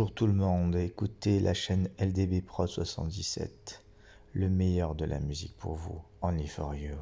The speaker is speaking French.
Bonjour tout le monde, écoutez la chaîne LDB Pro 77, le meilleur de la musique pour vous, only for you.